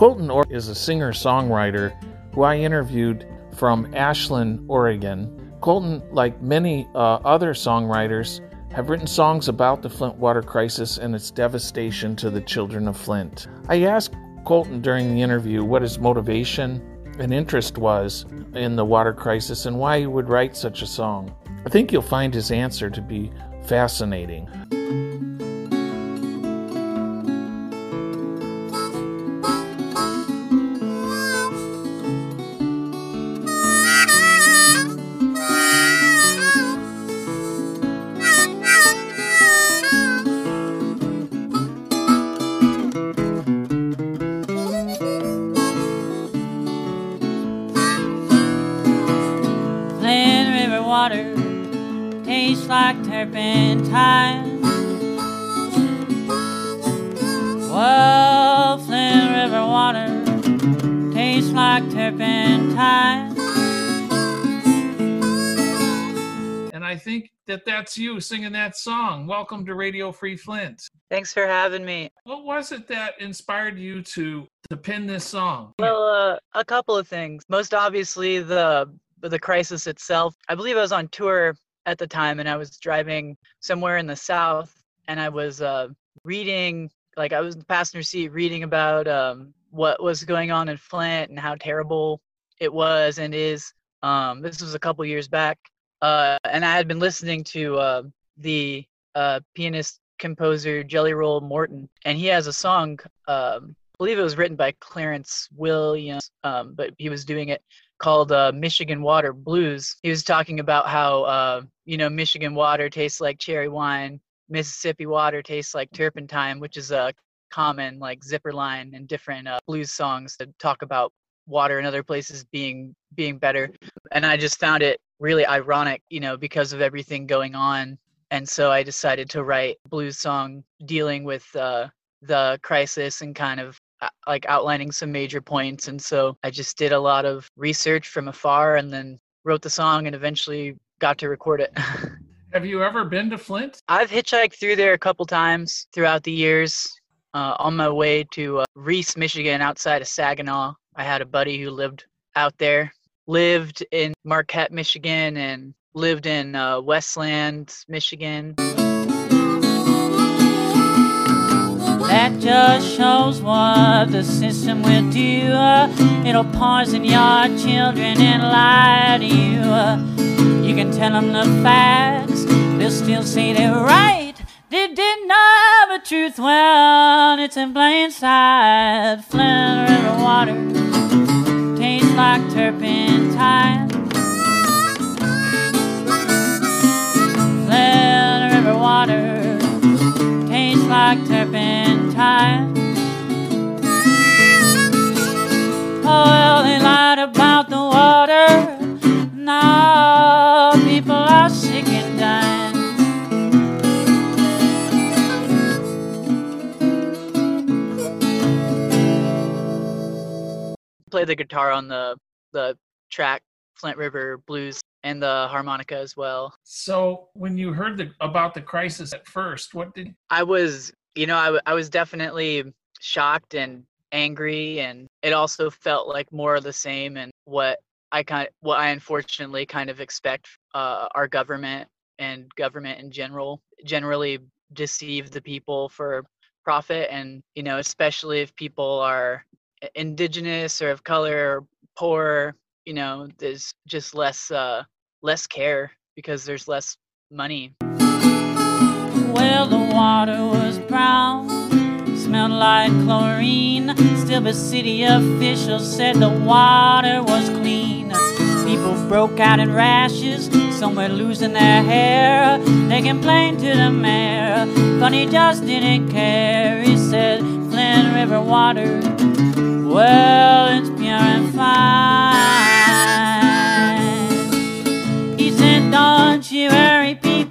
Colton Orr is a singer songwriter who I interviewed from Ashland, Oregon. Colton, like many uh, other songwriters, have written songs about the Flint water crisis and its devastation to the children of Flint. I asked Colton during the interview what his motivation and interest was in the water crisis and why he would write such a song. I think you'll find his answer to be fascinating. Like turpentine. Well, Flint River water tastes like turpentine. And I think that that's you singing that song. Welcome to Radio Free Flint. Thanks for having me. What was it that inspired you to to pen this song? Well, uh, a couple of things. Most obviously, the the crisis itself. I believe I was on tour at the time and I was driving somewhere in the south and I was uh, reading like I was in the passenger seat reading about um, what was going on in Flint and how terrible it was and is. Um, this was a couple years back, uh, and I had been listening to uh, the uh, pianist composer Jelly Roll Morton, and he has a song. Um, I believe it was written by Clarence Williams, um, but he was doing it called uh, Michigan Water Blues. He was talking about how uh, you know Michigan water tastes like cherry wine, Mississippi water tastes like turpentine, which is a common like zipper line in different uh, blues songs that talk about water in other places being being better. And I just found it really ironic, you know, because of everything going on. And so I decided to write blues song dealing with uh, the crisis and kind of like outlining some major points. And so I just did a lot of research from afar and then wrote the song and eventually got to record it. Have you ever been to Flint? I've hitchhiked through there a couple times throughout the years. Uh, on my way to uh, Reese, Michigan, outside of Saginaw, I had a buddy who lived out there. Lived in Marquette, Michigan, and lived in uh, Westland, Michigan. That just shows what the system will do. It'll poison your children and lie to you. You can tell them the facts, they'll still say they're right. They didn't know the truth, well, it's in plain sight. Flint River water tastes like turpentine. Flint River water like turpentine. Oh, well, they lied about the water. Now people are sick and dying. Play the guitar on the the track Flint River Blues and the harmonica as well. So, when you heard the, about the crisis at first, what did I was you know, I, w- I was definitely shocked and angry, and it also felt like more of the same and what I kind of, what I unfortunately kind of expect uh, our government and government in general generally deceive the people for profit and you know especially if people are indigenous or of color or poor you know there's just less uh less care because there's less money well, the water was brown, smelled like chlorine. Still, the city officials said the water was clean. People broke out in rashes, some were losing their hair. They complained to the mayor, but he just didn't care. He said, Flint River water, well, it's pure and fine.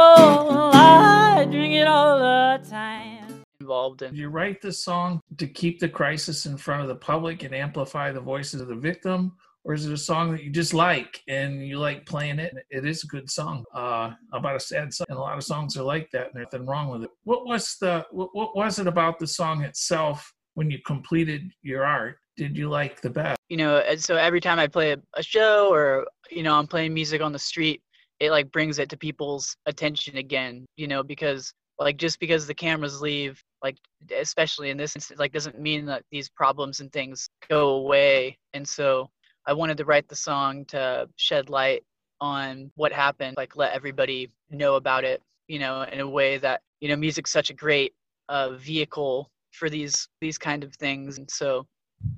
Worry, people drink it all the time. Involved in. You write this song to keep the crisis in front of the public and amplify the voices of the victim, or is it a song that you just like and you like playing it? It is a good song uh, about a sad song, and a lot of songs are like that, and there's nothing wrong with it. What was the what, what was it about the song itself when you completed your art did you like the best? You know, and so every time I play a, a show or you know I'm playing music on the street, it like brings it to people's attention again. You know, because like just because the cameras leave, like especially in this instance, like doesn't mean that these problems and things go away. And so I wanted to write the song to shed light on what happened, like let everybody know about it, you know, in a way that you know music's such a great uh, vehicle for these these kind of things, and so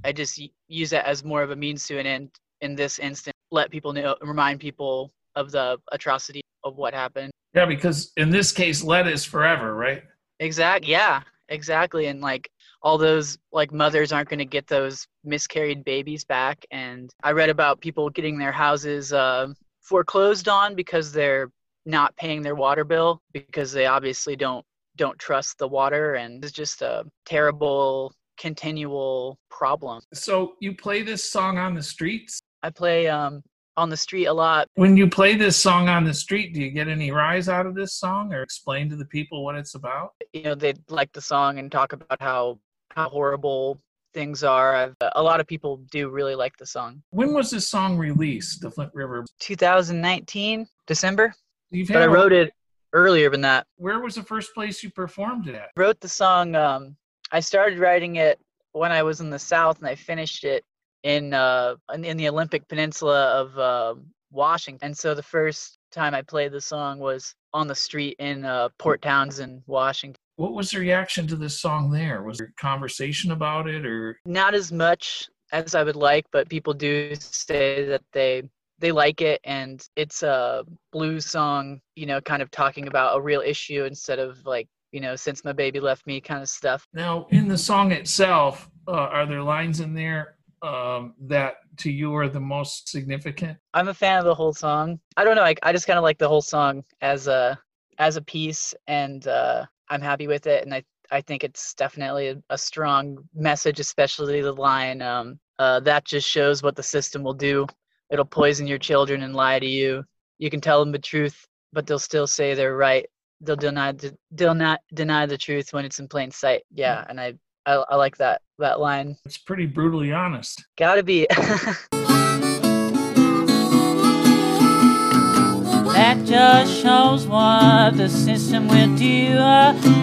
I just use it as more of a means to an end in this instant. Let people know, remind people of the atrocity of what happened. Yeah, because in this case, lead is forever, right? Exact. Yeah, exactly. And like all those like mothers aren't going to get those miscarried babies back. And I read about people getting their houses uh, foreclosed on because they're not paying their water bill because they obviously don't don't trust the water and it's just a terrible continual problem. So you play this song on the streets? I play um on the street a lot. When you play this song on the street, do you get any rise out of this song or explain to the people what it's about? You know, they like the song and talk about how how horrible things are. I've, a lot of people do really like the song. When was this song released, The Flint River? 2019, December. You've but I wrote it earlier than that. Where was the first place you performed it at? I wrote the song. Um, I started writing it when I was in the South, and I finished it in uh, in the Olympic Peninsula of uh, Washington. And so the first time I played the song was on the street in uh, Port Townsend, Washington. What was the reaction to this song there? Was there conversation about it, or not as much as I would like? But people do say that they they like it and it's a blues song you know kind of talking about a real issue instead of like you know since my baby left me kind of stuff now in the song itself uh, are there lines in there um, that to you are the most significant i'm a fan of the whole song i don't know i, I just kind of like the whole song as a as a piece and uh, i'm happy with it and i i think it's definitely a, a strong message especially the line um, uh, that just shows what the system will do it'll poison your children and lie to you. You can tell them the truth, but they'll still say they're right. They'll deny they'll not deny the truth when it's in plain sight. Yeah, and I I, I like that that line. It's pretty brutally honest. Gotta be. that just shows what the system will do.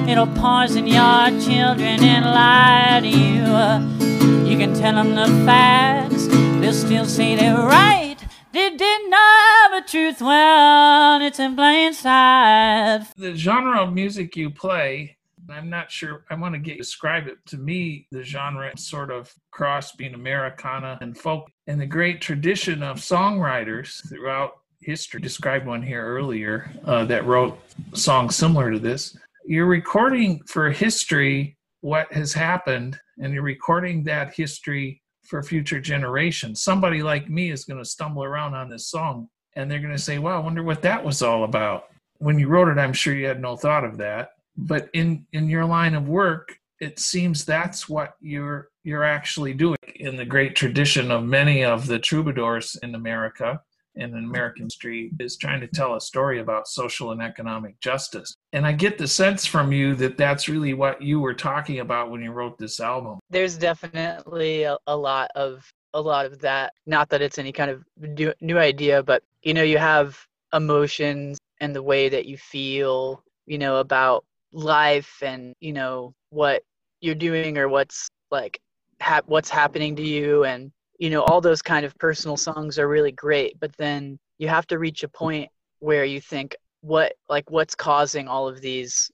It'll poison your children and lie to you. You can tell them the facts, they'll still say they're right. They didn't know the truth well, it's in plain sight. The genre of music you play I'm not sure. I want to get describe it. To me, the genre sort of cross being Americana and folk, and the great tradition of songwriters throughout history. Described one here earlier uh, that wrote songs similar to this. You're recording for history what has happened, and you're recording that history for future generations. Somebody like me is going to stumble around on this song, and they're going to say, "Wow, I wonder what that was all about." When you wrote it, I'm sure you had no thought of that. But in in your line of work, it seems that's what you're you're actually doing in the great tradition of many of the troubadours in America and in an American street is trying to tell a story about social and economic justice. And I get the sense from you that that's really what you were talking about when you wrote this album. There's definitely a, a lot of a lot of that. Not that it's any kind of new, new idea, but you know, you have emotions and the way that you feel, you know, about life and you know what you're doing or what's like hap- what's happening to you. And you know all those kind of personal songs are really great but then you have to reach a point where you think what like what's causing all of these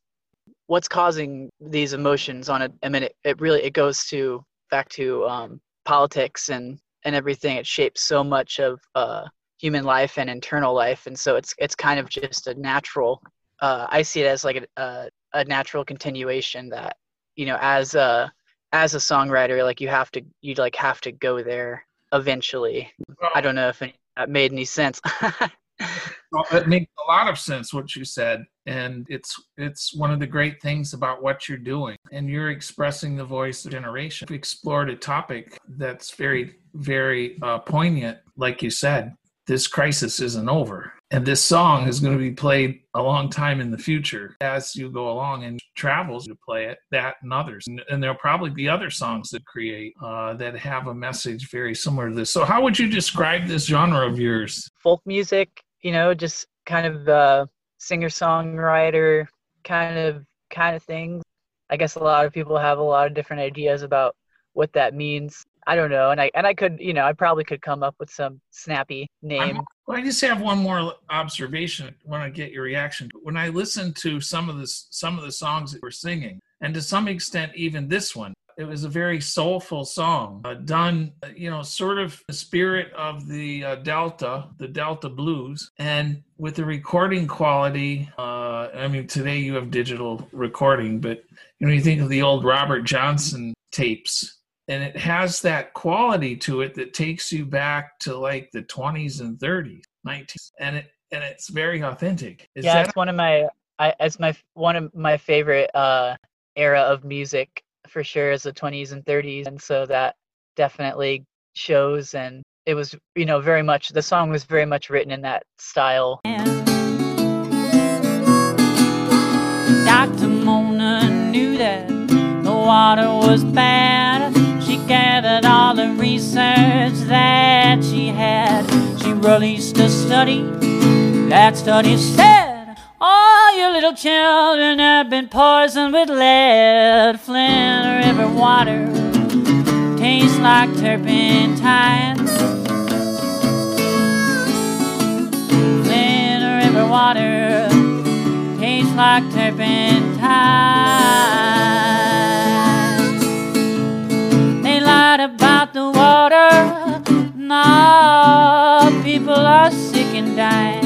what's causing these emotions on it? I mean it, it really it goes to back to um, politics and and everything. It shapes so much of uh, human life and internal life. And so it's it's kind of just a natural uh, i see it as like a, a, a natural continuation that you know as a as a songwriter like you have to you like have to go there eventually. Well, i don't know if any, that made any sense. Well, it makes a lot of sense what you said and it's it's one of the great things about what you're doing and you're expressing the voice of generation. We explored a topic that's very very uh, poignant like you said this crisis isn't over. And this song is going to be played a long time in the future as you go along and travels to play it, that and others. And, and there'll probably be other songs that create uh, that have a message very similar to this. So, how would you describe this genre of yours? Folk music, you know, just kind of uh, singer songwriter kind of kind of things. I guess a lot of people have a lot of different ideas about what that means. I don't know, and I and I could, you know, I probably could come up with some snappy name. well, I just have one more observation. I want to get your reaction. When I listen to some of the some of the songs that we're singing, and to some extent even this one, it was a very soulful song, uh, done, uh, you know, sort of the spirit of the uh, Delta, the Delta blues, and with the recording quality. Uh, I mean, today you have digital recording, but you know, you think of the old Robert Johnson tapes and it has that quality to it that takes you back to like the 20s and 30s 19s and it and it's very authentic Is yeah that- it's one of my I, it's my one of my favorite uh era of music for sure is the 20s and 30s and so that definitely shows and it was you know very much the song was very much written in that style Dr. Mona knew that the water was bad released a study. That study said all your little children have been poisoned with lead. Flint River water tastes like turpentine. Flint River water tastes like turpentine. They lied about the water. People are sick and dying.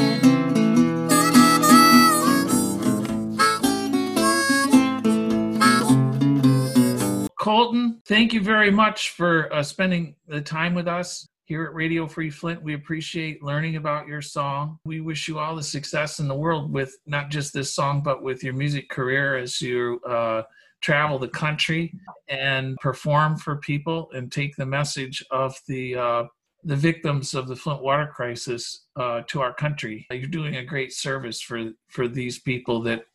Colton, thank you very much for uh, spending the time with us here at Radio Free Flint. We appreciate learning about your song. We wish you all the success in the world with not just this song, but with your music career as you uh, travel the country and perform for people and take the message of the uh, the victims of the Flint water crisis uh, to our country. You're doing a great service for for these people that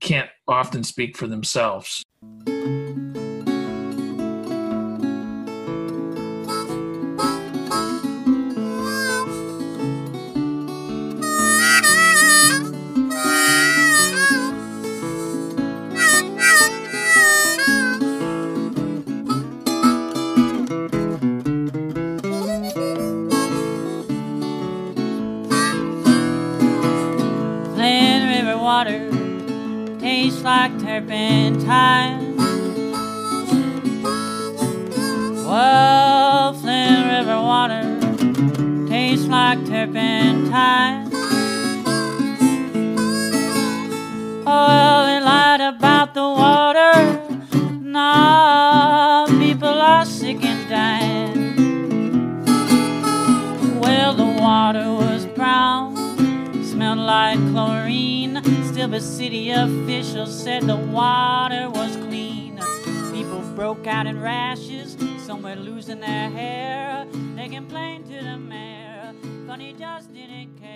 can't often speak for themselves. Like turpentine. Well, Flint River water tastes like turpentine. Well, they lied about the water. Now people are sick and dying. Well, the water Still, city officials said the water was clean. People broke out in rashes, some were losing their hair. They complained to the mayor, but he just didn't care.